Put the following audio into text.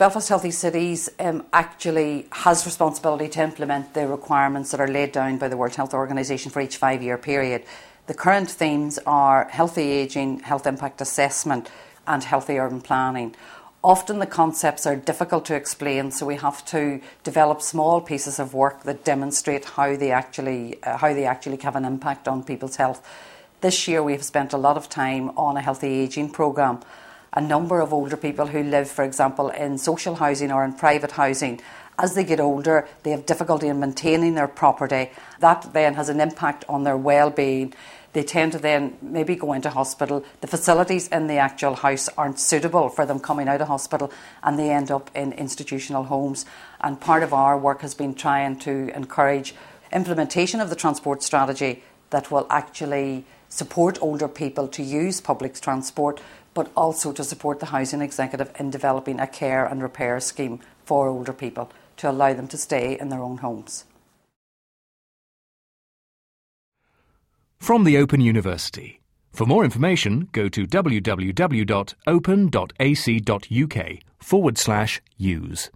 Belfast Healthy Cities um, actually has responsibility to implement the requirements that are laid down by the World Health Organization for each five year period. The current themes are healthy ageing, health impact assessment, and healthy urban planning. Often the concepts are difficult to explain, so we have to develop small pieces of work that demonstrate how they actually uh, how they actually have an impact on people's health. This year we have spent a lot of time on a healthy ageing programme a number of older people who live, for example, in social housing or in private housing. As they get older, they have difficulty in maintaining their property. That then has an impact on their well-being. They tend to then maybe go into hospital. The facilities in the actual house aren't suitable for them coming out of hospital, and they end up in institutional homes. And part of our work has been trying to encourage implementation of the transport strategy that will actually support older people to use public transport but also to support the Housing Executive in developing a care and repair scheme for older people to allow them to stay in their own homes. From the Open University. For more information, go to www.open.ac.uk forward slash use.